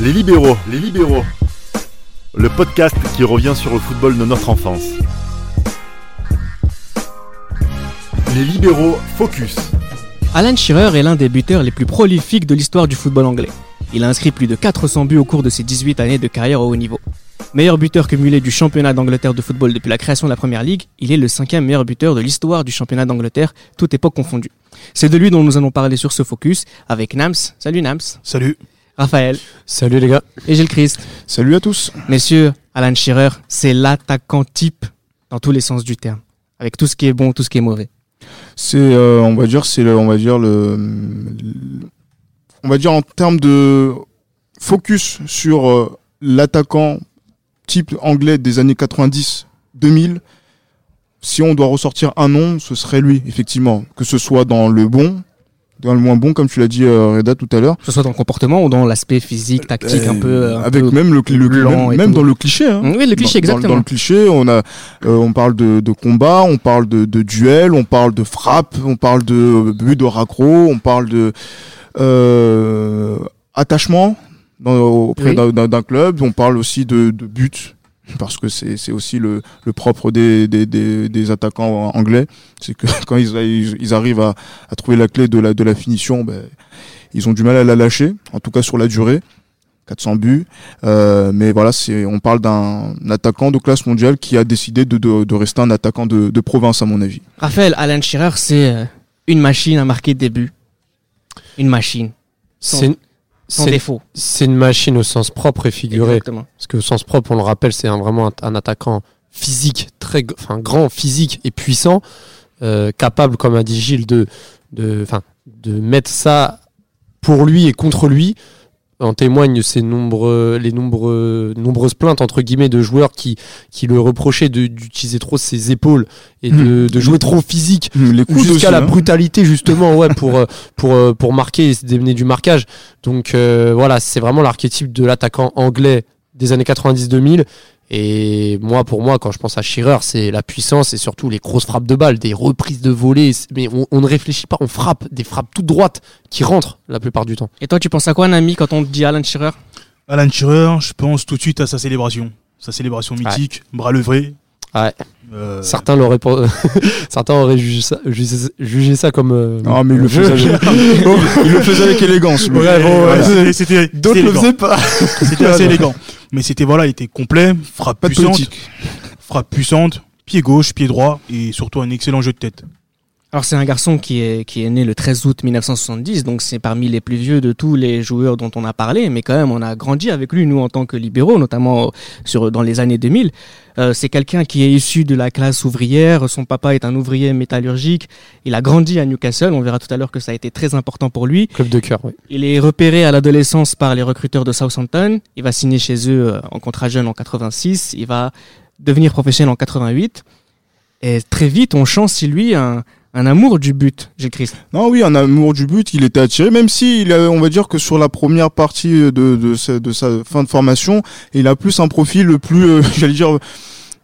Les libéraux, les libéraux. Le podcast qui revient sur le football de notre enfance. Les libéraux focus. Alan Shearer est l'un des buteurs les plus prolifiques de l'histoire du football anglais. Il a inscrit plus de 400 buts au cours de ses 18 années de carrière au haut niveau. Meilleur buteur cumulé du championnat d'Angleterre de football depuis la création de la Première Ligue, il est le cinquième meilleur buteur de l'histoire du championnat d'Angleterre, toute époque confondue. C'est de lui dont nous allons parler sur ce focus avec Nams. Salut Nams. Salut. Raphaël. Salut les gars. Et Gilles Christ. Salut à tous. Messieurs, Alan Shearer, c'est l'attaquant type dans tous les sens du terme. Avec tout ce qui est bon, tout ce qui est mauvais. C'est, euh, on va dire, c'est, le, on va dire le, on va dire en termes de focus sur euh, l'attaquant type anglais des années 90, 2000. Si on doit ressortir un nom, ce serait lui, effectivement. Que ce soit dans le bon, dans le moins bon, comme tu l'as dit, euh, Reda, tout à l'heure. Que ce soit dans le comportement ou dans l'aspect physique, tactique, un peu. Euh, un avec peu même le, le blanc même, même dans le cliché. Hein. Oui, le cliché, Dans- exactement. Dans, le cliché, on a, euh, on parle de, de combat, on parle de, de duel, on parle de frappe, on parle de but de raccro, on parle de euh, attachement auprès Oui. d'un club, on parle aussi de, de but parce que c'est c'est aussi le, le propre des, des, des, des attaquants anglais, c'est que quand ils, ils, ils arrivent à, à trouver la clé de la, de la finition, ben, ils ont du mal à la lâcher, en tout cas sur la durée. 400 buts, euh, mais voilà, c'est on parle d'un attaquant de classe mondiale qui a décidé de, de, de rester un attaquant de, de province à mon avis. Raphaël, Alan Shearer, c'est euh, une machine à marquer des buts. Une machine. Sans c'est- défaut. c'est une machine au sens propre et figuré. Exactement. Parce qu'au sens propre, on le rappelle, c'est un- vraiment un, un attaquant physique, très, enfin grand, physique et puissant, euh, capable, comme a dit Gilles, de, de, enfin, de mettre ça pour lui et contre lui. En témoignent ces nombreux, les nombreux, nombreuses plaintes entre guillemets de joueurs qui, qui le reprochaient d'utiliser trop ses épaules et de, de jouer trop physique. Coups jusqu'à la hein. brutalité justement ouais pour pour euh, pour marquer et se démener du marquage. Donc euh, voilà c'est vraiment l'archétype de l'attaquant anglais des années 90-2000 et moi pour moi quand je pense à Shearer c'est la puissance et surtout les grosses frappes de balles des reprises de volée mais on, on ne réfléchit pas on frappe des frappes toutes droites qui rentrent la plupart du temps Et toi, tu penses à quoi, Nami, quand on te dit Alan Shearer? Alan Shearer, je pense tout de suite à sa célébration. Sa célébration mythique, bras levés. Ouais. Euh, certains l'auraient pas- certains auraient jugé ça jugé, jugé ça comme euh, Ah, mais il le faisait avec, il le faisait avec élégance. Ouais, bon, ouais. c'était- c'était d'autres le élégant. faisaient pas C'était assez élégant. Mais c'était voilà, il était complet, frappe Pas puissante, politique. frappe puissante, pied gauche, pied droit et surtout un excellent jeu de tête. Alors, c'est un garçon qui est, qui est né le 13 août 1970, donc c'est parmi les plus vieux de tous les joueurs dont on a parlé, mais quand même, on a grandi avec lui, nous, en tant que libéraux, notamment sur, dans les années 2000. Euh, c'est quelqu'un qui est issu de la classe ouvrière, son papa est un ouvrier métallurgique, il a grandi à Newcastle, on verra tout à l'heure que ça a été très important pour lui. club de cœur ouais. Il est repéré à l'adolescence par les recruteurs de Southampton. Il va signer chez eux euh, en contrat jeune en 86. Il va devenir professionnel en 88. Et très vite, on chante si lui un, un amour du but, j'ai Christ. Non, oui, un amour du but, il était attiré, même si il a, on va dire que sur la première partie de, de, sa, de sa fin de formation, il a plus un profil plus, euh, j'allais dire,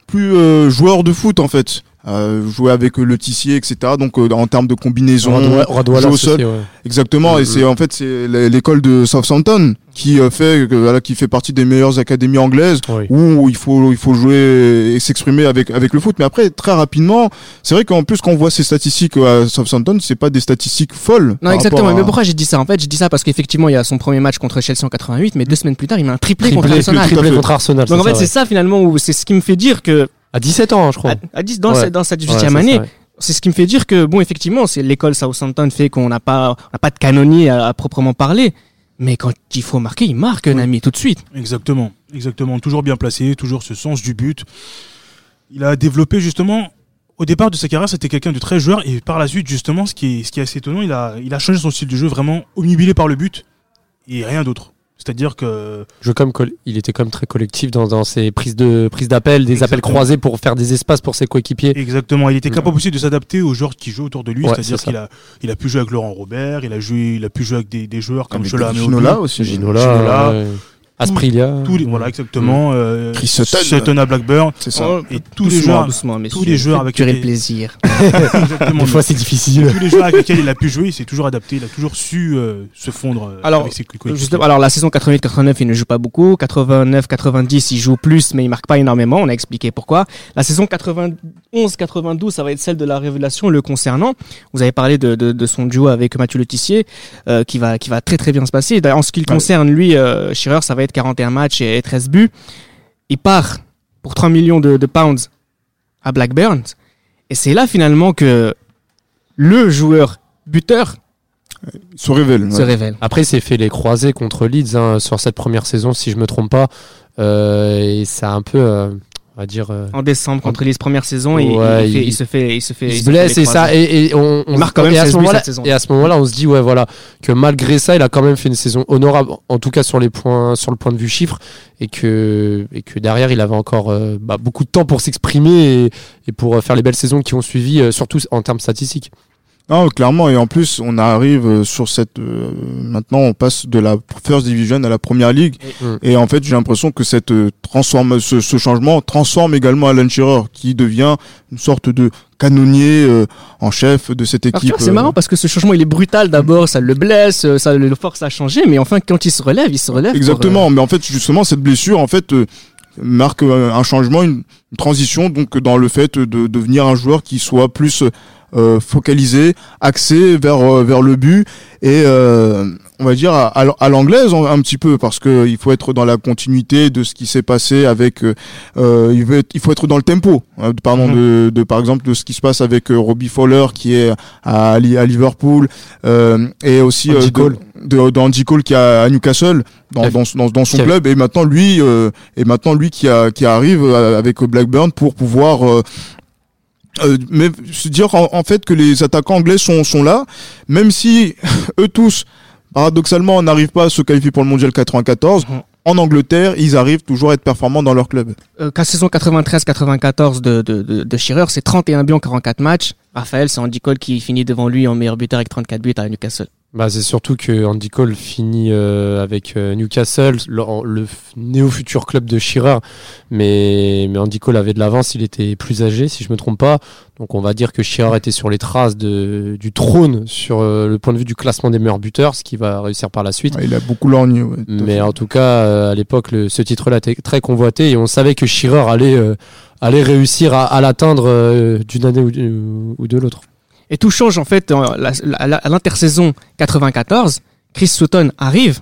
plus euh, joueur de foot en fait. Euh, jouer avec euh, le tissier, etc. Donc euh, en termes de combinaison, jeu au sol. ouais. exactement. Et c'est en fait c'est l'é- l'école de Southampton qui euh, fait, voilà, qui fait partie des meilleures académies anglaises Oui. où il faut il faut jouer et s'exprimer avec avec le foot mais après très rapidement c'est vrai qu'en plus quand on voit ces statistiques à Southampton c'est pas des statistiques folles Non, exactement. à- Mais pourquoi j'ai dit ça? En fait, j'ai dit ça parce qu'effectivement, il y a son premier match contre Chelsea en 88, mais deux semaines plus tard, il met un triplé, contre Triplé, Arsenal. tout à triplé contre Arsenal. Donc en c'est fait, ça, c'est ça finalement où c'est ce qui me fait dire que À 17 ans, hein, je crois. à, à 10 dans, Ouais. cette- dans cette 18e Ouais, c'est année, c'est ce qui me fait dire que bon effectivement c'est l'école Southampton fait qu'on n'a pas on n'a pas de canonnier à, à proprement parler mais quand il faut marquer il marque Nami tout de suite Exactement, exactement. Toujours bien placé, toujours ce sens du but. Il a développé justement. Au départ de sa carrière, c'était quelqu'un de très joueur et par la suite, justement, ce qui est, ce qui est assez étonnant, il a, il a changé son style de jeu vraiment omnibilé par le but et rien d'autre. C'est-à-dire que Jeu comme il était quand même très collectif dans, dans ses prises de prises d'appel, des appels croisés pour faire des espaces pour ses coéquipiers. Exactement, il était Ouais. capable aussi de s'adapter aux joueurs qui jouent autour de lui, Ouais, c'est-à-dire qu'il a, il a pu jouer avec Laurent Robert, il a joué, il a pu jouer avec des, des joueurs comme Avec Chola Ginola aussi Ginola, Ginola. ouais. Asprilia. tous les, voilà exactement. euh, Chris Sutton. à Blackburn. C'est ça. Oh, Et tous les joueurs, doucement, tous les joueurs avec durer plaisir. exactement, Des fois, c'est difficile. tous les joueurs avec lesquels il a pu jouer, il s'est toujours adapté, il a toujours su euh, se fondre euh, Alors, avec ses. Justement, alors la saison 88-89, il ne joue pas beaucoup. 89-90, il joue plus, mais il marque pas énormément. On a expliqué pourquoi. La saison 91-92, ça va être celle de la révélation le concernant. Vous avez parlé de, de, de son duo avec Mathieu Letissier, euh, qui va qui va très très bien se passer. D'ailleurs, En ce qui le Ouais. concerne, lui, euh, Shearer, ça va être 41 matchs et, et 13 buts. Il part pour 3 millions de, de pounds à Blackburn. Et c'est là finalement que le joueur buteur Se révèle. se ouais. révèle. Après, il s'est fait les croisés contre Leeds hein, sur cette première saison, si je me trompe pas. Euh, et ça a un peu, euh, on va dire, euh, en décembre contre les premières saisons et Ouais, il, fait- il- il se fait il se fait il se blesse les et ça et, et on, marque quand même et à 16 ce moment-là saison. et à ce moment-là on se dit ouais voilà que malgré ça il a quand même fait une saison honorable en tout cas sur les points sur le point de vue chiffre et que et que derrière il avait encore euh, bah, beaucoup de temps pour s'exprimer et, et pour euh, faire les belles saisons qui ont suivi euh, surtout en termes statistiques Non, clairement. Et en plus, on arrive euh, sur cette. euh, maintenant, on passe de la First Division à la Première League. Mm. Et en fait, j'ai l'impression que cette euh, transforme, ce, ce changement transforme également Alan Shearer, qui devient une sorte de canonnier euh, en chef de cette équipe. c'est euh, marrant parce que ce changement il est brutal d'abord, ça le blesse, euh, ça le force à changer, mais enfin quand il se relève, il se relève. pour, Exactement, mais en fait justement cette blessure en fait euh, marque euh, un changement, une, une transition donc dans le fait de devenir un joueur qui soit plus euh, focalisé, axé vers euh, vers le but et euh, on va dire à, à- l'anglaise un, petit peu parce que il faut être dans la continuité de ce qui s'est passé avec euh, euh, il, veut être- il faut être dans le tempo hein, de- pardon Mhm. de, de par exemple de ce qui se passe avec euh, Robbie Fowler qui est à, à Liverpool euh, et aussi Andy Cole. de, de, d'Andy Cole qui est à Newcastle dans, dans, dans, dans son club et maintenant lui euh, et maintenant lui qui a qui arrive avec Blackburn pour pouvoir euh, mais se dire en, en fait que les attaquants anglais sont sont là même si eux tous paradoxalement n'arrivent pas à se qualifier pour le mondial 94 Mhm. en Angleterre ils arrivent toujours à être performants dans leur club Euh, qu'à saison 93-94 de, de, de, de Shearer, c'est 31 buts en 44 matchs. Raphaël, c'est Andy Cole qui finit devant lui en meilleur buteur avec 34 buts à Newcastle. Bah, c'est surtout que Andy Cole finit euh, avec euh, Newcastle, le, néo-futur club de Shearer. Mais, mais Andy Cole avait de l'avance, il était plus âgé, si je me trompe pas. Donc on va dire que Shearer était sur les traces de, du trône sur euh, le point de vue du classement des meilleurs buteurs, ce qui va réussir par la suite. Ouais, il a beaucoup lorgné ouais, Mais fait. en tout cas, euh, à l'époque, ce titre-là était très convoité et on savait que Shearer allait, euh, allait réussir à, à l'atteindre euh, d'une année ou de l'autre. Et tout change en fait en- la- la- la- à l'intersaison 94. Chris Sutton arrive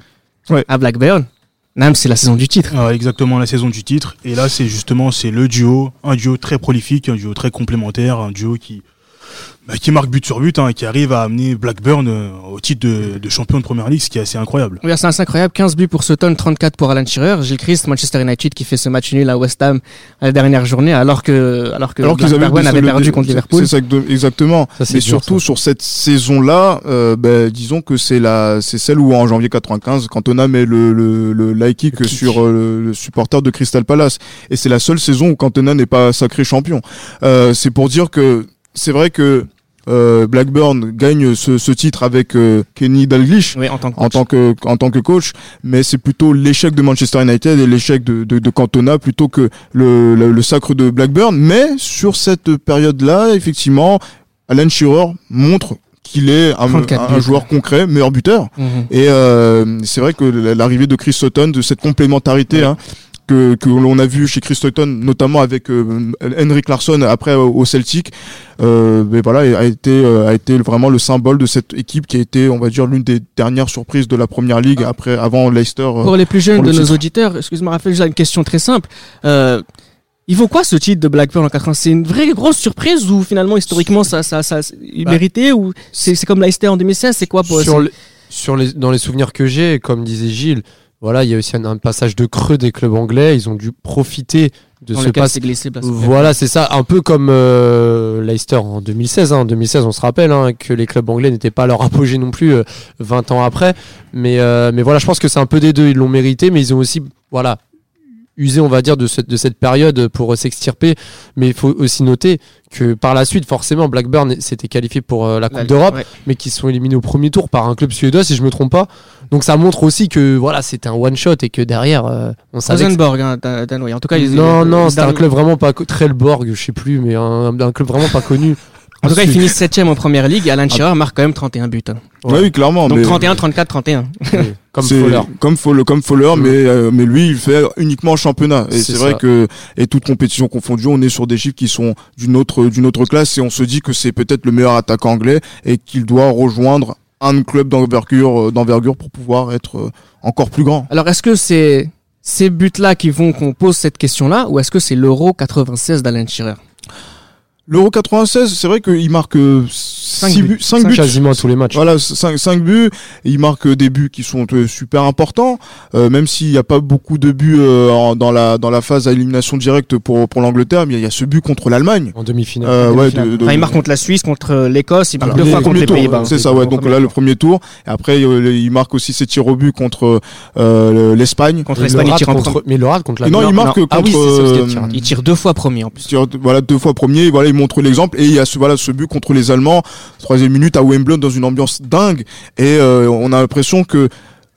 Ouais. à Blackburn. Nam, c'est la saison du titre. Ah, exactement la saison du titre. Et là, c'est justement c'est le duo, un duo très prolifique, un duo très complémentaire, un duo qui bah, qui marque but sur but, hein, et qui arrive à amener Blackburn euh, au titre de, de champion de Première Ligue, ce qui est assez incroyable. Oui, c'est assez incroyable. 15 buts pour Sutton, 34 pour Alan Shearer. Gilles Christ, Manchester United qui fait ce match nul à West Ham à la dernière journée alors que, alors que alors qu'ils avaient, Blackburn avait le- perdu contre Liverpool. c'est exact- exactement Ça, mais dur, surtout ça. sur cette saison-là, euh, ben, disons que c'est la, c'est celle où en janvier 95, Cantona met le le, le high kick Le kick. sur euh, le supporter de Crystal Palace, et c'est la seule saison où Cantona n'est pas sacré champion. Euh, c'est pour dire que c'est vrai que euh, Blackburn gagne ce, ce titre avec euh, Kenny Dalglish Oui, en tant que en tant que en tant que coach, mais c'est plutôt l'échec de Manchester United et l'échec de, de, de Cantona plutôt que le, le, le sacre de Blackburn. Mais sur cette période-là, effectivement, Alan Shearer montre qu'il est un, 34 un buts. joueur concret, meilleur buteur. Mhm. Et euh, c'est vrai que l'arrivée de Chris Sutton, de cette complémentarité. Hein, que, que l'on a vu chez Chris Sutton, notamment avec euh, Henrik Larsson après au au Celtic, euh, mais voilà, a été euh, a été vraiment le symbole de cette équipe qui a été, on va dire, l'une des dernières surprises de la Première Ligue après avant Leicester. euh, Pour les plus jeunes de nos auditeurs, excuse-moi Raphaël, j'ai une question très simple. Euh, il vaut quoi ce titre de Blackburn en 80 C'est une vraie grosse surprise ou finalement historiquement ça, ça, ça, il Bah. méritait ou c'est c'est comme Leicester en 2016 C'est quoi pour sur les, sur les, dans les souvenirs que j'ai, comme disait Gilles, voilà, il y a aussi un, un passage de creux des clubs anglais. Ils ont dû profiter de dans ce passage. Voilà, c'est ça, un peu comme euh, Leicester en 2016. hein. En 2016, on se rappelle hein, que les clubs anglais n'étaient pas à leur apogée non plus euh, 20 ans après. Mais, euh, mais voilà, je pense que c'est un peu des deux. Ils l'ont mérité, mais ils ont aussi, voilà, usé, on va dire, de cette, de cette période pour euh, s'extirper. Mais il faut aussi noter que par la suite, forcément, Blackburn s'était qualifié pour euh, la Coupe d'Europe, Ouais. mais qui sont éliminés au premier tour par un club suédois, si je me trompe pas. Donc ça montre aussi que voilà, c'était un one shot et que derrière, euh, on savait. Rosenborg, hein, danois. En tout cas, ils- non, ils- non, c'était un club vraiment pas co- Trelleborg, je sais plus, mais un, un club vraiment pas connu. En tout cas, ils Ensuite, finissent 7 en première ligue et Alan Shearer marque quand même 31 buts. hein. Ouais, oui, clairement. Donc mais 31, 34, 31. comme Fowler. Comme Fowler, comme Fowler, Mm. mais euh, mais lui, il fait uniquement en championnat. Et C'est vrai que et toute compétition confondue, on est sur des chiffres qui sont d'une autre d'une autre classe et on se dit que c'est peut-être le meilleur attaquant anglais et qu'il doit rejoindre un club d'envergure euh, d'envergure pour pouvoir être euh, encore plus grand. Alors, est-ce que c'est ces buts-là qui font qu'on pose cette question-là ou est-ce que c'est l'Euro 96 d'Alan Shearer L'Euro 96, c'est vrai qu'il marque 5 buts. buts, cinq Cinq buts. Quasiment tous les matchs. Voilà, 5, cinq buts. Il marque des buts qui sont euh, super importants, euh, même s'il n'y a pas beaucoup de buts euh, dans la dans la phase à élimination directe pour pour l'Angleterre, mais il y a ce but contre l'Allemagne. En demi-finale. Euh, ouais, Demi-finale. de- de- Enfin, il marque contre la Suisse, contre l'Écosse, il marque deux fois contre premier les Pays-Bas. C'est ça, ouais. Donc là, le premier tour. Et après, euh, il marque aussi ses tirs au but contre euh, l'Espagne. Contre l'Espagne, le il tire en contre, mais le contre la Non, il marque Ah oui, contre, c'est euh, qui rate. Il tire deux fois premier en plus. Tire, voilà, deux fois premier. Voilà, il montre l'exemple. Et il y a ce, voilà, ce but contre les Allemands. Troisième minute à Wembley dans une ambiance dingue. Et euh, on a l'impression que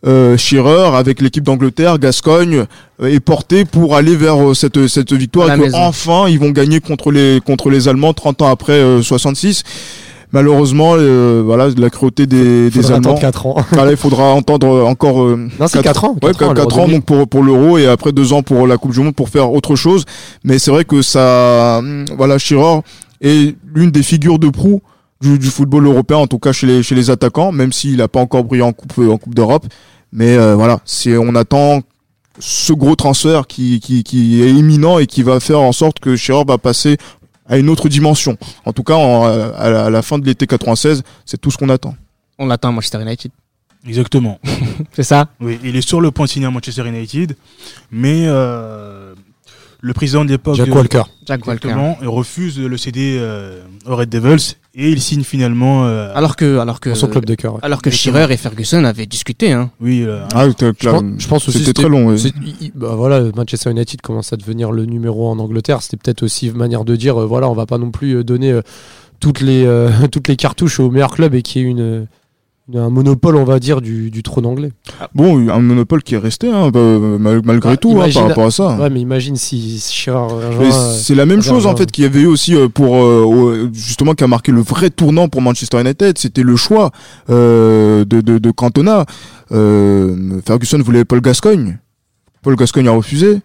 euh, Shearer, avec l'équipe d'Angleterre, Gascogne, euh, est porté pour aller vers euh, cette, cette victoire. Et que maison. enfin, ils vont gagner contre les, contre les Allemands 30 ans après euh, 66. Malheureusement, euh, voilà, la cruauté des, des Allemands. attendre 4 ans. Il faudra entendre encore euh, Non, c'est 4 ans. Ouais, quatre ans, 4 l'Euro ans, 2000. donc pour, pour l'Euro et après 2 ans pour la Coupe du Monde pour faire autre chose. Mais c'est vrai que ça, hum, voilà, Shearer est l'une des figures de proue du, du football européen, en tout cas chez les, chez les attaquants, même s'il n'a pas encore brillé en Coupe, en coupe d'Europe. Mais euh, voilà, c'est, on attend ce gros transfert qui, qui, qui est imminent et qui va faire en sorte que Shearer va passer à une autre dimension. En tout cas, en- à, la, à la fin de l'été 96, c'est tout ce qu'on attend. On l'attend à Manchester United. Exactement. C'est ça Oui, il est sur le point de signer à Manchester United, mais euh, le président de l'époque Jack de- Walker. Jack Walker. Exactement, il refuse de le céder euh, aux Red Devils et il signe finalement. euh, Alors que, alors que, son club de cœur. alors que. Shearer et Ferguson avaient discuté, hein. oui, euh, Ah, Je pense, je pense aussi c'était très long. bah voilà, Manchester United commence à devenir le numéro 1 en Angleterre. C'était peut-être aussi une manière de dire, euh, voilà, on va pas non plus euh, donner euh, toutes les euh, toutes les cartouches au meilleur club et qu'il y ait une, une- un monopole, on va dire, du, du trône anglais. Bon, un monopole qui est resté, hein, bah, mal- malgré Ah, tout, hein, imagine- par rapport à ça. Ouais, mais imagine si Mais euh, c'est la même chose en un- fait qu'il y avait eu aussi euh, pour euh, justement qui a marqué le vrai tournant pour Manchester United, c'était le choix euh, de, de, de Cantona. Euh, Ferguson voulait Paul Gascogne, Paul Gascogne a refusé,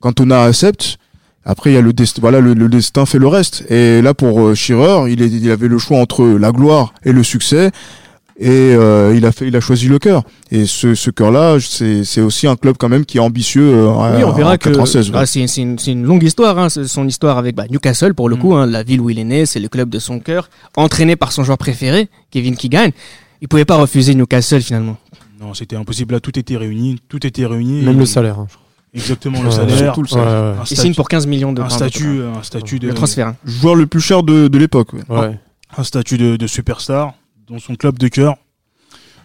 Cantona accepte. Après il y a le destin, voilà le, le destin fait le reste. Et là pour euh, Shearer, il, est- il avait le choix entre la gloire et le succès. Et euh, il a fait, il a choisi le cœur. Et ce, ce cœur-là, c'est c'est aussi un club quand même qui est ambitieux. euh, Oui, on en verra que 96, ouais. ah, c'est c'est une, c'est une longue histoire. Hein. Son histoire avec bah, Newcastle pour le Mm. coup, hein, la ville où il est né, c'est le club de son cœur, entraîné par son joueur préféré, Kevin Keegan. Il pouvait pas refuser Newcastle finalement. non, c'était impossible. Là, tout était réuni, tout était réuni. même Et- le salaire. hein. Exactement, le salaire. surtout le Ouais, ouais, Un Il signe statut, pour 15 millions de un statut, un statut de, le transfert. hein. joueur le plus cher de, de l'époque. ouais. ouais. un statut de, de superstar dans son club de cœur.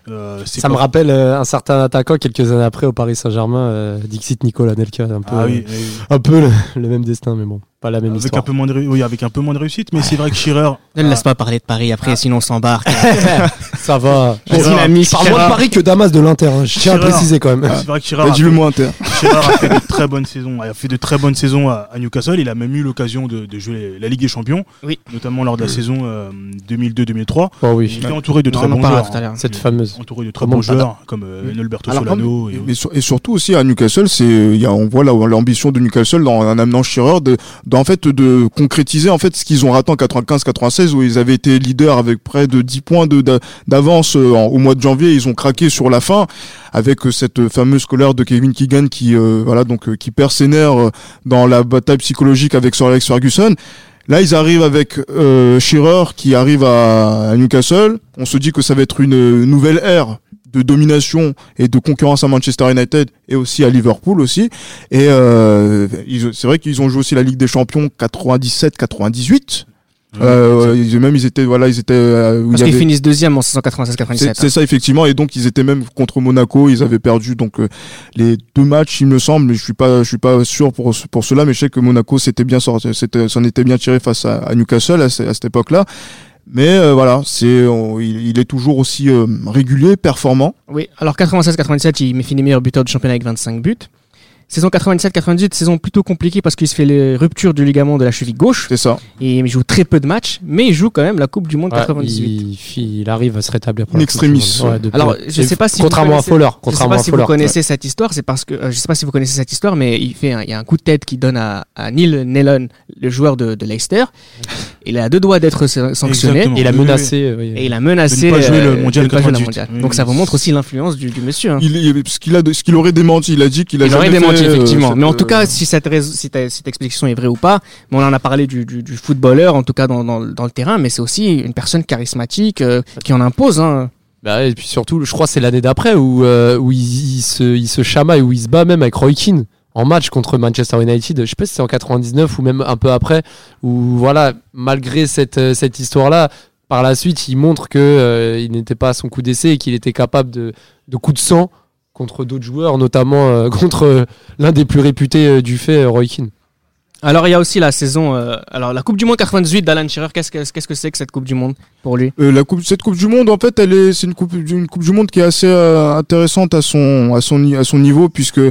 Euh, Ça me rappelle euh, un certain attaquant quelques années après au Paris Saint-Germain, euh, Dixit Nicolas Nelka, un peu, Ah oui, oui. un peu le, le même destin, mais bon, pas la même avec histoire. un peu moins de, ré- oui, avec un peu moins de réussite, mais c'est vrai que Shearer. Ne laisse pas parler de Paris après, sinon on s'embarque. Ça va. L'ami, Parle moins de. Paris que Damas de l'Inter. hein. Je tiens à préciser quand même. C'est vrai que Shearer a inter. Shearer fait de très bonnes saisons. A fait de très bonnes saisons à, à Newcastle. Il a même eu l'occasion de, de jouer la Ligue des Champions, Oui. notamment lors de la saison euh, 2002-2003. Oh Il était entouré de très on en bons joueurs. tout à l'heure. cette Il est fameuse. Entouré de très bons joueurs comme euh, Nolberto Alors, Solano. et- surtout aussi à Newcastle, c'est il y a, on voit là l'ambition de Newcastle dans en amenant Shearer en fait de concrétiser en fait ce qu'ils ont raté en 95-96 où ils avaient été leaders avec près de 10 points d'avance euh, au mois de janvier, ils ont craqué sur la fin avec euh, cette fameuse colère de Kevin Keegan qui euh, voilà donc euh, qui perd ses nerfs dans la bataille psychologique avec Sir Alex Ferguson. Là, ils arrivent avec euh, Shearer qui arrive à Newcastle. On se dit que ça va être une nouvelle ère de domination et de concurrence à Manchester United et aussi à Liverpool aussi. Et euh, c'est vrai qu'ils ont joué aussi la Ligue des Champions 97-98. Euh, ils- même ils étaient voilà ils étaient euh, Parce qu'ils avait- finissent deuxième en saison 96-97. c'est c'est ça effectivement et donc ils étaient même contre Monaco ils avaient perdu donc euh, les deux matchs il me semble mais je suis pas je suis pas sûr pour pour cela mais je sais que Monaco s'était bien sorti c'était s'en était bien tiré face à, à Newcastle à, à cette époque là mais euh, voilà c'est il est toujours aussi euh, régulier performant Oui, alors 96-97, il finit meilleur buteur du championnat avec 25 buts. Saison 97-98, saison plutôt compliquée parce qu'il se fait les ruptures du ligament de la cheville gauche. c'est ça Et il joue très peu de matchs, mais il joue quand même la Coupe du Monde Ouais, 98. il, arrive à se rétablir. pour In la Coupe du extremis. Monde. Ouais, depuis- Alors, je sais pas si vous contrairement à connaissez- Fowler, Je sais contrairement pas à si vous connaissez cette histoire, c'est parce que euh, je sais pas si vous connaissez cette histoire, mais il fait un, il y a un coup de tête qui donne à, à Neil Nellon, le joueur de, de Leicester. Il a deux doigts d'être sa- sanctionné Exactement. Et il a Oui, oui, menacé. euh, oui. et il a menacé De ne pas jouer le euh, mondial de ne pas jouer le 98. mondial. Oui, Donc ça vous montre aussi l'influence du, du monsieur. hein. il, il- ce qu'il a ce qu'il aurait démenti il a dit qu'il a jamais euh, effectivement. mais en tout cas, si cette, si cette explication est vraie ou pas, mais on en a parlé du, du, du footballeur, en tout cas dans, dans, dans le terrain, mais c'est aussi une personne charismatique euh, qui en impose. Hein. Bah et puis surtout, je crois que c'est l'année d'après où, euh, où il, il se, il se chamaille, où il se bat même avec Roy Keane en match contre Manchester United. Je sais pas si c'est en 99 ou même un peu après, où voilà, malgré cette, euh, cette histoire-là, par la suite, il montre que euh, il n'était pas à son coup d'essai et qu'il était capable de, de coups de sang contre d'autres joueurs, notamment euh, contre euh, l'un des plus réputés euh, du fait, euh, Roy Keane. Alors il y a aussi la saison, euh, alors la Coupe du Monde 98 d'Alan Shearer. Qu'est-ce que qu'est-ce que c'est que cette Coupe du Monde pour lui? Euh, la coupe, cette coupe du monde, en fait, elle est, c'est une coupe, une coupe du monde qui est assez euh, intéressante à son, à son, à son niveau puisque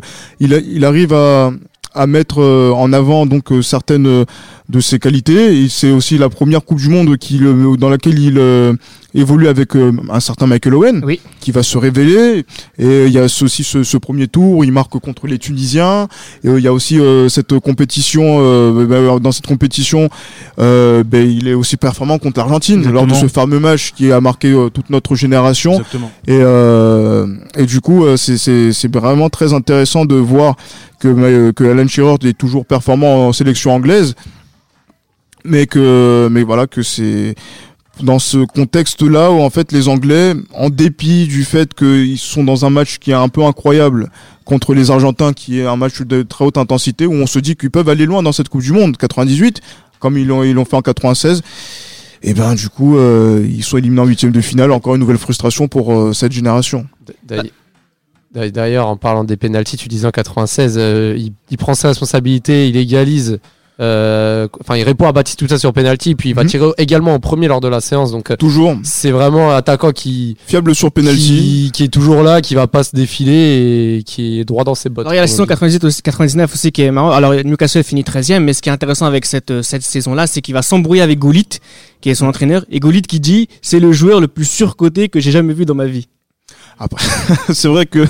il, a- il arrive à, à mettre euh, en avant donc euh, certaines euh, de ses qualités. Et c'est aussi la première coupe du monde euh, dans laquelle il euh, évolue avec euh, un certain Michael Owen, Oui. qui va se révéler. Et il y a aussi ce, ce premier tour, où il marque contre les Tunisiens. Et euh, il y a aussi euh, cette compétition. euh, bah, dans cette compétition, euh, ben, il est aussi performant contre l'Argentine lors de ce fameux match qui a marqué toute notre génération. Exactement. Et, euh, et du coup, euh, c'est vraiment très intéressant de voir que, euh, Alan Shearer est toujours performant en sélection anglaise, mais que, mais voilà, que c'est dans ce contexte-là où en fait les Anglais, en dépit du fait qu'ils sont dans un match qui est un peu incroyable contre les Argentins, qui est un match de très haute intensité, où on se dit qu'ils peuvent aller loin dans cette Coupe du Monde, 98, comme ils l'ont ils l'ont fait en 96. Et ben du coup, euh, ils sont éliminés en huitième de finale. Encore une nouvelle frustration pour euh, cette génération. D'ailleurs- en parlant des pénalties, tu disais en 96, euh, il, il prend ses responsabilités, il égalise. euh, Enfin, il répond à Batistuta sur penalty, puis il va Mhm. tirer également en premier lors de la séance. Donc, euh, Toujours c'est vraiment un attaquant qui, fiable sur penalty. qui, qui est toujours là, qui va pas se défiler et qui est droit dans ses bottes. Alors il y a la saison on dit. 98 aussi, 99 aussi qui est marrant. Alors Newcastle finit 13e, mais ce qui est intéressant avec cette, euh, cette saison-là, c'est qu'il va s'embrouiller avec Goulit, qui est son entraîneur, et Goulit qui dit c'est le joueur le plus surcoté que j'ai jamais vu dans ma vie. c'est vrai que.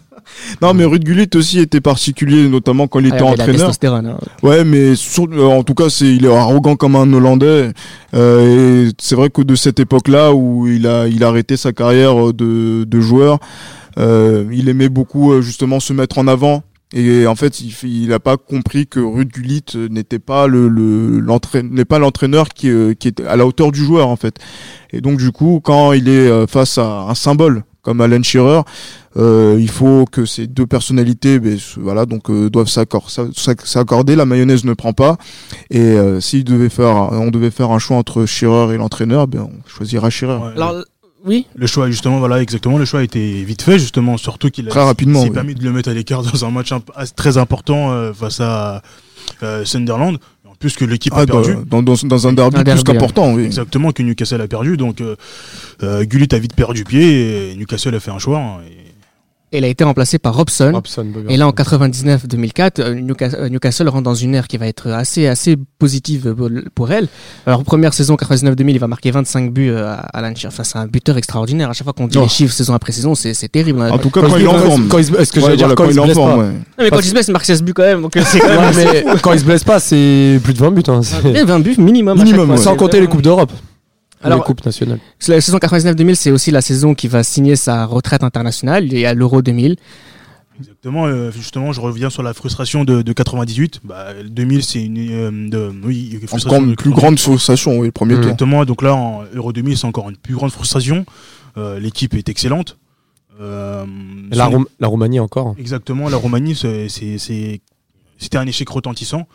non, mais Ruud Gullit aussi était particulier, notamment quand il était Ah, la entraîneur. hein. Ouais, mais sur- euh, en tout cas, c'est il est arrogant comme un Hollandais. Euh, et c'est vrai que de cette époque-là où il a il a arrêté sa carrière de de joueur, euh, il aimait beaucoup euh, justement se mettre en avant. Et en fait, il fait- il a pas compris que Ruud Gullit euh, n'était pas le le l'entraîneur n'est pas l'entraîneur qui euh, qui est à la hauteur du joueur en fait. Et donc du coup, quand il est euh, face à un symbole comme Alan Shearer, euh, il faut que ces deux personnalités, ben, voilà, donc euh, doivent s'accor- s'a- s'ac- s'accorder. La mayonnaise ne prend pas. Et euh, s'il devait faire, on devait faire un choix entre Shearer et l'entraîneur, ben on choisira Shearer. Ouais, Alors oui, le choix, justement, voilà, exactement. Le choix a été vite fait, justement, surtout qu'il a Très rapidement. oui. permis de le mettre à l'écart dans un match imp- très important euh, face à euh, Sunderland. En plus que l'équipe Ah, a dans, perdu. dans, dans, dans un derby Un plus derby, qu'important, oui. Exactement, que Newcastle a perdu. Donc, euh, euh, Gullit a vite perdu pied et Newcastle a fait un choix. hein, et- et il a été remplacé par Robson. Et là, en Robson. 99-2004, euh, Newcastle, euh, Newcastle rentre dans une ère qui va être assez, assez positive pour- elle. Alors, première saison 99-2000, il va marquer 25 buts euh, à Alan Shearer. Enfin, c'est un buteur extraordinaire. À chaque fois qu'on dit Oh. les chiffres saison après saison, c'est c'est terrible. hein. En tout cas, Quand quand il en quand- forme. quand il se- Est-ce que Ouais, dire quand il en blesse forme, ouais. Non, mais quand parce- il se blesse, il marque 16 buts quand même. Donc, c'est quand même Ouais, assez mais quand il se blesse pas, c'est plus de 20 buts. hein. C'est- Bien, 20 buts minimum. Minimum, fois. ouais. Sans compter les coupes d'Europe. Alors- les coupes nationales. La saison 99-2000, c'est aussi la saison qui va signer sa retraite internationale. Il y a l'Euro 2000. Exactement, euh, justement, je reviens sur la frustration de, de 98. Bah, 2000, c'est une, euh, de, oui, frustration Encore une plus grande frustration, oui, le premier tour. Exactement, donc là, en Euro 2000, c'est encore une plus grande frustration. Euh, L'équipe est excellente. Euh, La, son- Roum- la Roumanie encore. Exactement, la Roumanie, c'est- c'est- c'est- c'était un échec retentissant.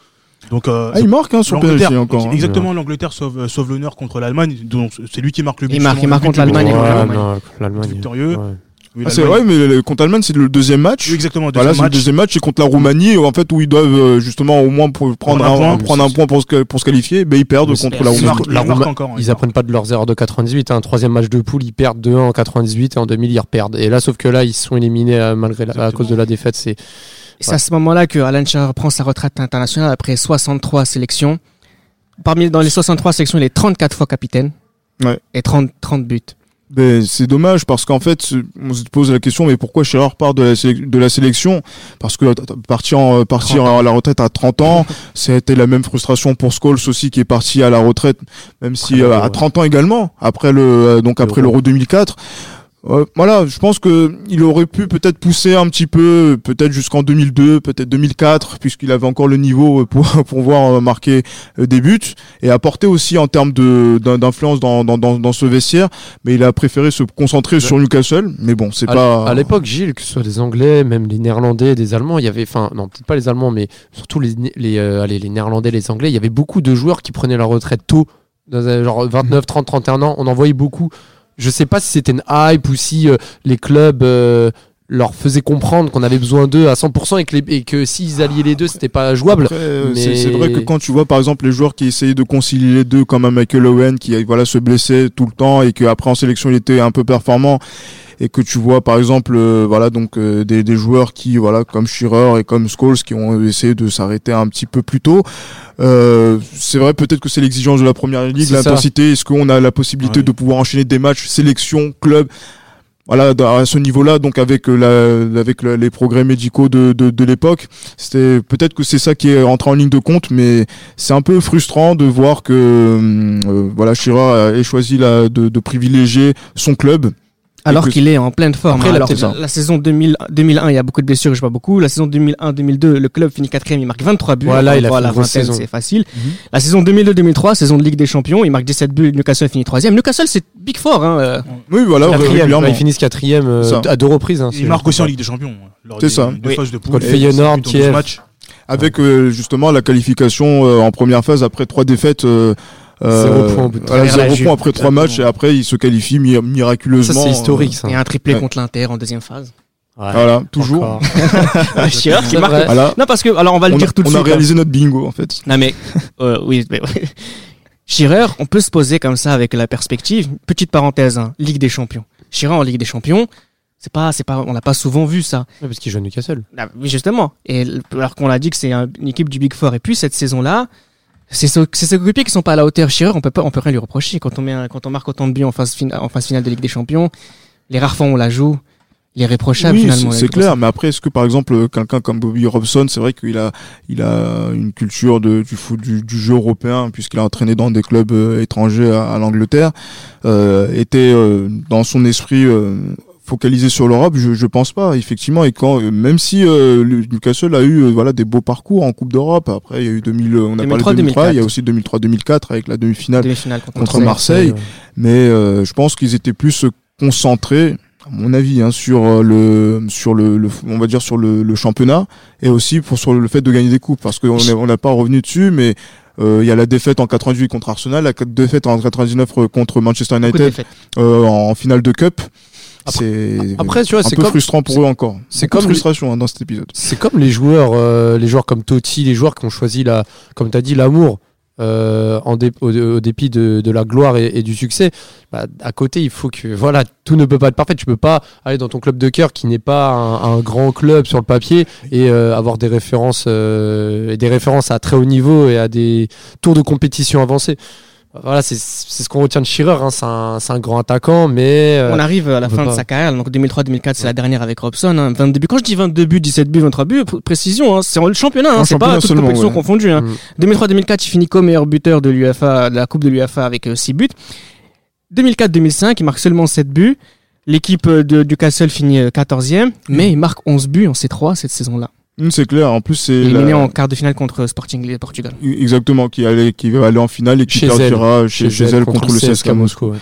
Donc, euh, Ah, il marque hein, sur l'Angleterre, PSG encore. hein. exactement, l'Angleterre sauve, euh, sauve l'honneur contre l'Allemagne. donc C'est lui qui marque le but. Il marque- il marque contre l'Allemagne, l'Allemagne. Victorieux. Oui, Ah, c'est vrai, mais contre l'Allemagne, c'est le deuxième match. Oui, exactement. Voilà, c'est le deuxième match, c'est contre la Roumanie, en fait, où ils doivent euh, justement au moins prendre Prendre un un, point. prendre un point pour se, pour se qualifier, mais ils perdent Mais contre la Roumanie. la encore. hein, il Ils apprennent pas de leurs erreurs de 98. Un troisième match de poule, ils perdent 2-1 en 98 et en 2000 ils reperdent. Et là, sauf que là, ils sont éliminés euh, malgré la- à cause de la défaite. C'est Et c'est à ce moment-là que Alan Shearer prend sa retraite internationale après 63 sélections. Parmi dans les 63 sélections, il est 34 fois capitaine. Ouais. Et 30, 30 buts. Ben, c'est dommage parce qu'en fait, on se pose la question, mais pourquoi Scherer part de la, sélec- de la sélection? Parce que partir, en- partir à la retraite à 30 ans, c'était la même frustration pour Scholes aussi qui est parti à la retraite, même si Après euh, à ouais. 30 ans également, après le euh, donc après l'Euro 2004. Euh, voilà, je pense que il aurait pu peut-être pousser un petit peu, peut-être jusqu'en 2002, peut-être 2004, puisqu'il avait encore le niveau pour pour pouvoir euh, marquer euh, des buts et apporter aussi en termes de d'in- d'influence dans, dans dans dans ce vestiaire. Mais il a préféré se concentrer sur Newcastle. Mais bon, c'est pas à l'époque, Gilles, que ce soit des Anglais, même les Néerlandais, des Allemands, il y avait, enfin, non, peut-être pas les Allemands, mais surtout les, les, euh, allez, les Néerlandais, les Anglais, il y avait beaucoup de joueurs qui prenaient leur retraite tôt, genre 29, 30, 31 ans. On en voyait beaucoup. Je sais pas si c'était une hype ou si euh, les clubs euh, leur faisaient comprendre qu'on avait besoin d'eux à 100% et que, les- et que s'ils alliaient les deux, c'était pas jouable. Euh, mais- c'est vrai que quand tu vois par exemple les joueurs qui essayaient de concilier les deux, comme un Michael Owen qui voilà se blessait tout le temps et qu'après en sélection il était un peu performant, et que tu vois par exemple euh, voilà donc euh, des, des joueurs qui voilà comme Shearer et comme Scholes qui ont essayé de s'arrêter un petit peu plus tôt. Euh, c'est vrai peut-être que c'est l'exigence de la première ligue, l'intensité. Est-ce qu'on a la possibilité Ouais. de pouvoir enchaîner des matchs sélection club? Voilà, à ce niveau-là, donc avec euh, la, avec la- les progrès médicaux de, de, de l'époque, c'était peut-être que c'est ça qui est rentré en ligne de compte, mais c'est un peu frustrant de voir que euh, voilà, Shearer ait choisi la, de, de privilégier son club. Alors qu'il est en pleine forme. Après, hein. Alors, la, la saison 2000, 2001, il y a beaucoup de blessures, je vois beaucoup. La saison 2001-2002, le club finit quatrième, il marque 23 buts. Voilà, il a fait grosse vingtaine, saison. c'est facile. Mhm. La saison 2002-2003, saison de Ligue des Champions, il marque 17 buts, Newcastle finit troisième. Newcastle, c'est Big Four, hein. euh. Oui, voilà, Quatrième, régulièrement. ouais, ils finissent quatrième euh, à deux reprises. hein, si Il je marque me aussi en Ligue des Champions. hein, C'est ça. deux Oui. phases de poule. Contre Et Feyenoord, c'est dans Kiev. 12 matchs. Avec euh, justement la qualification euh, en première phase après trois défaites. Euh, Zéro point au bout de voilà, trois. zéro La Juve, point après trois matchs et après il se qualifie mi- miraculeusement. Ça, c'est historique. Ça. Et un triplé Ouais. contre l'Inter en deuxième phase. Ouais. Voilà, toujours. Encore. Shearer qui marque. Voilà. Non, parce que, alors on va le On a, dire tout de on a suite. hein. réalisé notre bingo en fait. Non mais euh, oui, mais Shearer, on peut se poser comme ça avec la perspective. Petite parenthèse, hein, Ligue des Champions. Shearer en Ligue des Champions, c'est pas, c'est pas, on n'a pas souvent vu ça. Ouais, parce qu'il joue à Newcastle. Ah, oui, justement. Et alors qu'on l'a dit que c'est un- une équipe du Big Four. Et puis cette saison-là, c'est ce- ses coéquipiers qui sont pas à la hauteur. Shearer, on peut pas, on peut rien lui reprocher quand on met, un- quand on marque autant de buts en phase, fin- en phase finale de Ligue des Champions. Les rares fois où on la joue, il est réprochable oui, finalement. c'est- clair. Mais après, est-ce que par exemple euh, quelqu'un comme Bobby Robson, c'est vrai qu'il a, il a une culture de, du foot, du, du jeu européen puisqu'il a entraîné dans des clubs euh, étrangers à, à l'Angleterre, euh, était euh, dans son esprit. Euh, focalisé sur l'Europe, je, je pense pas effectivement et quand euh, même si euh, le Newcastle a eu euh, voilà des beaux parcours en Coupe d'Europe après il y a eu 2000 euh, on a 2003, parlé de 2003 il y a 2004. aussi 2003 2004 avec la demi-finale contre, contre Marseille. Marseille. mais euh, je pense qu'ils étaient plus concentrés à mon avis hein, sur euh, le sur le, le- on va dire sur le, le championnat et aussi pour sur le fait de gagner des coupes parce qu'on on n'a pas revenu dessus mais euh, il y a la défaite en 98 contre Arsenal, la défaite en 99 contre Manchester United euh, en finale de cup. Après- tu vois, un c'est peu comme, frustrant pour eux encore. c'est comme les- frustration hein, dans cet épisode. c'est comme les joueurs, euh, les joueurs comme Totti, les joueurs qui ont choisi la, comme t'as dit, l'amour. euh, en dé- au, au dépit de, de la gloire et, et du succès, bah, à côté il faut que voilà tout ne peut pas être parfait. Tu peux pas aller dans ton club de cœur qui n'est pas un, un grand club sur le papier et euh, avoir des références euh, et des références à très haut niveau et à des tours de compétition avancés. Voilà, c'est ce qu'on retient de Shearer. Hein. C'est un, un grand attaquant, mais euh, On arrive à la fin de sa carrière, donc 2003-2004, c'est la dernière avec Robson. Hein, 22 buts. Quand je dis 22 buts, 17 buts, 23 buts, pr- précision, hein, c'est en- le championnat, hein, c'est pas championnat toute seulement, compétition ouais. confondue. Hein. Mm. 2003-2004, il finit comme meilleur buteur de l'UFA, de la Coupe de l'UFA avec 6 buts. 2004-2005, il marque seulement 7 buts. L'équipe euh, de Newcastle finit euh, 14e, mais il marque 11 buts en C3 cette saison-là. C'est clair. En plus, c'est Éliminé la- en quart de finale contre Sporting le Portugal. exactement qui allait qui va aller en finale et qui Chez elle. partira chez, chez elle contre, le CSKA Moscou. Moscou. ouais.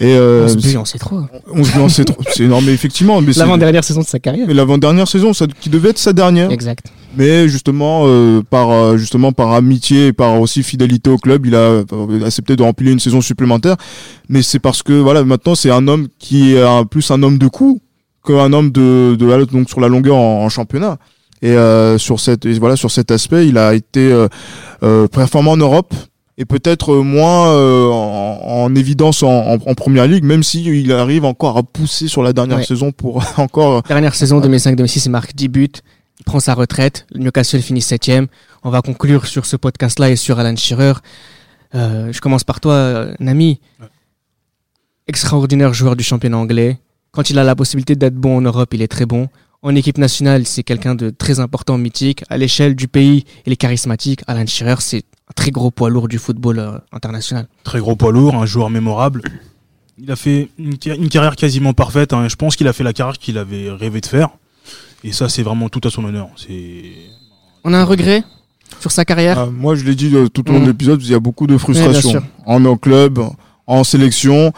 Et euh, 11 buts en C3. on se dit, c'est trop- c'est énorme, mais effectivement, mais L'avant-dernière saison de sa carrière. mais l'avant-dernière saison, ça, qui devait être sa dernière. Exact. mais justement euh, par euh, justement par amitié et par aussi fidélité au club, il a euh, accepté de remplir une saison supplémentaire. Mais c'est parce que voilà, maintenant c'est un homme qui est un, plus un homme de coup qu'un homme de, de donc sur la longueur en, en championnat. Et euh, sur cette et voilà sur cet aspect, il a été euh, euh, performant en Europe et peut-être moins euh, en, en évidence en, en, en première ligue, même si il arrive encore à pousser sur la dernière Ouais. saison pour encore. Dernière saison 2005-2006, il marque 10 buts. Il prend sa retraite. Le Newcastle finit septième. On va conclure sur ce podcast-là et sur Alan Shearer. Euh, je commence par toi, Nami. Ouais. Extraordinaire joueur du championnat anglais. Quand il a la possibilité d'être bon en Europe, il est très bon. En équipe nationale, c'est quelqu'un de très important, mythique. À l'échelle du pays, il est charismatique. Alan Shearer, c'est un très gros poids lourd du football euh, international. Très gros poids lourd, un joueur mémorable. Il a fait une, car- une carrière quasiment parfaite. hein. Je pense qu'il a fait la carrière qu'il avait rêvé de faire. Et ça, c'est vraiment tout à son honneur. C'est On a un regret sur sa carrière Ah, moi, je l'ai dit euh, tout au long de l'épisode, il y a beaucoup de frustration en club, en sélection.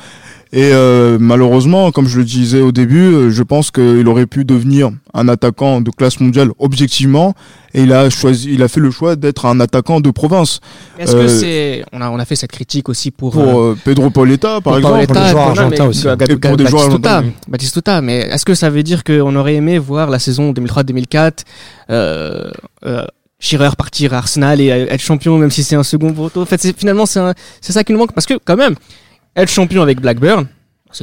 Et euh, malheureusement, comme je le disais au début, euh, je pense qu'il aurait pu devenir un attaquant de classe mondiale objectivement, et il a choisi, il a fait le choix d'être un attaquant de province. Est-ce que Euh, c'est on a on a fait cette critique aussi pour, Pour euh, euh, Pedro Pauletta, par pour exemple. pour Paoletta, joueurs argentins mais aussi. Et pour des joueurs Batistuta, argentins, Batistuta, mais est-ce que ça veut dire qu'on aurait aimé voir la saison 2003-2004 euh, euh, Shearer partir à Arsenal et être champion même si c'est un second poteau? En fait, c'est finalement c'est un- c'est ça qui nous manque parce que quand même être champion avec Blackburn,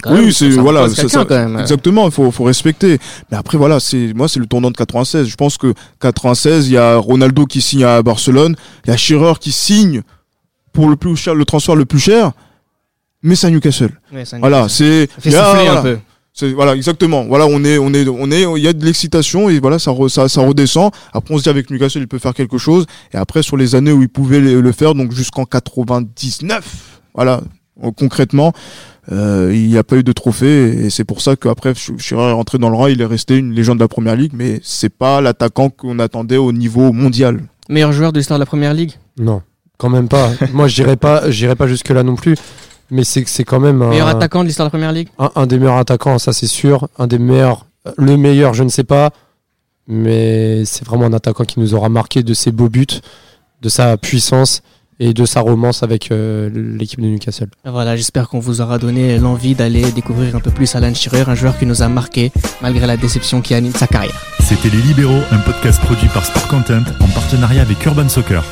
quand Oui, c'est ça voilà, ça. quand même. Exactement, il faut, faut respecter. Mais après voilà, c'est moi c'est le tournant de 96. Je pense que 96, il y a Ronaldo qui signe à Barcelone, il y a Shearer qui signe pour le plus cher, le transfert le plus cher, mais c'est à Newcastle. Ouais, Voilà, c'est voilà, un peu. c'est voilà exactement. Voilà, on est on est on est il y a de l'excitation et voilà ça, re- ça ça redescend. Après on se dit avec Newcastle il peut faire quelque chose et après sur les années où il pouvait le, faire donc jusqu'en 99. Voilà, euh, concrètement euh, il n'y a pas eu de trophée et c'est pour ça qu'après Shearer est rentré dans le rang, il est resté une légende de la première ligue mais c'est pas l'attaquant qu'on attendait au niveau mondial. Meilleur joueur de l'histoire de la première ligue, Non, quand même pas. Moi, je dirais pas, j'irai pas jusque là non plus. Mais c'est c'est quand même meilleur un, attaquant de l'histoire de la première ligue? un, un des meilleurs attaquants, ça c'est sûr. Un des meilleurs, le meilleur, je ne sais pas. Mais c'est vraiment un attaquant qui nous aura marqué de ses beaux buts, de sa puissance et de sa romance avec euh, l'équipe de Newcastle. Voilà, j'espère qu'on vous aura donné l'envie d'aller découvrir un peu plus Alan Shearer, un joueur qui nous a marqué malgré la déception qui anime sa carrière. C'était Les Libéraux, un podcast produit par Sport Content en partenariat avec Urban Soccer.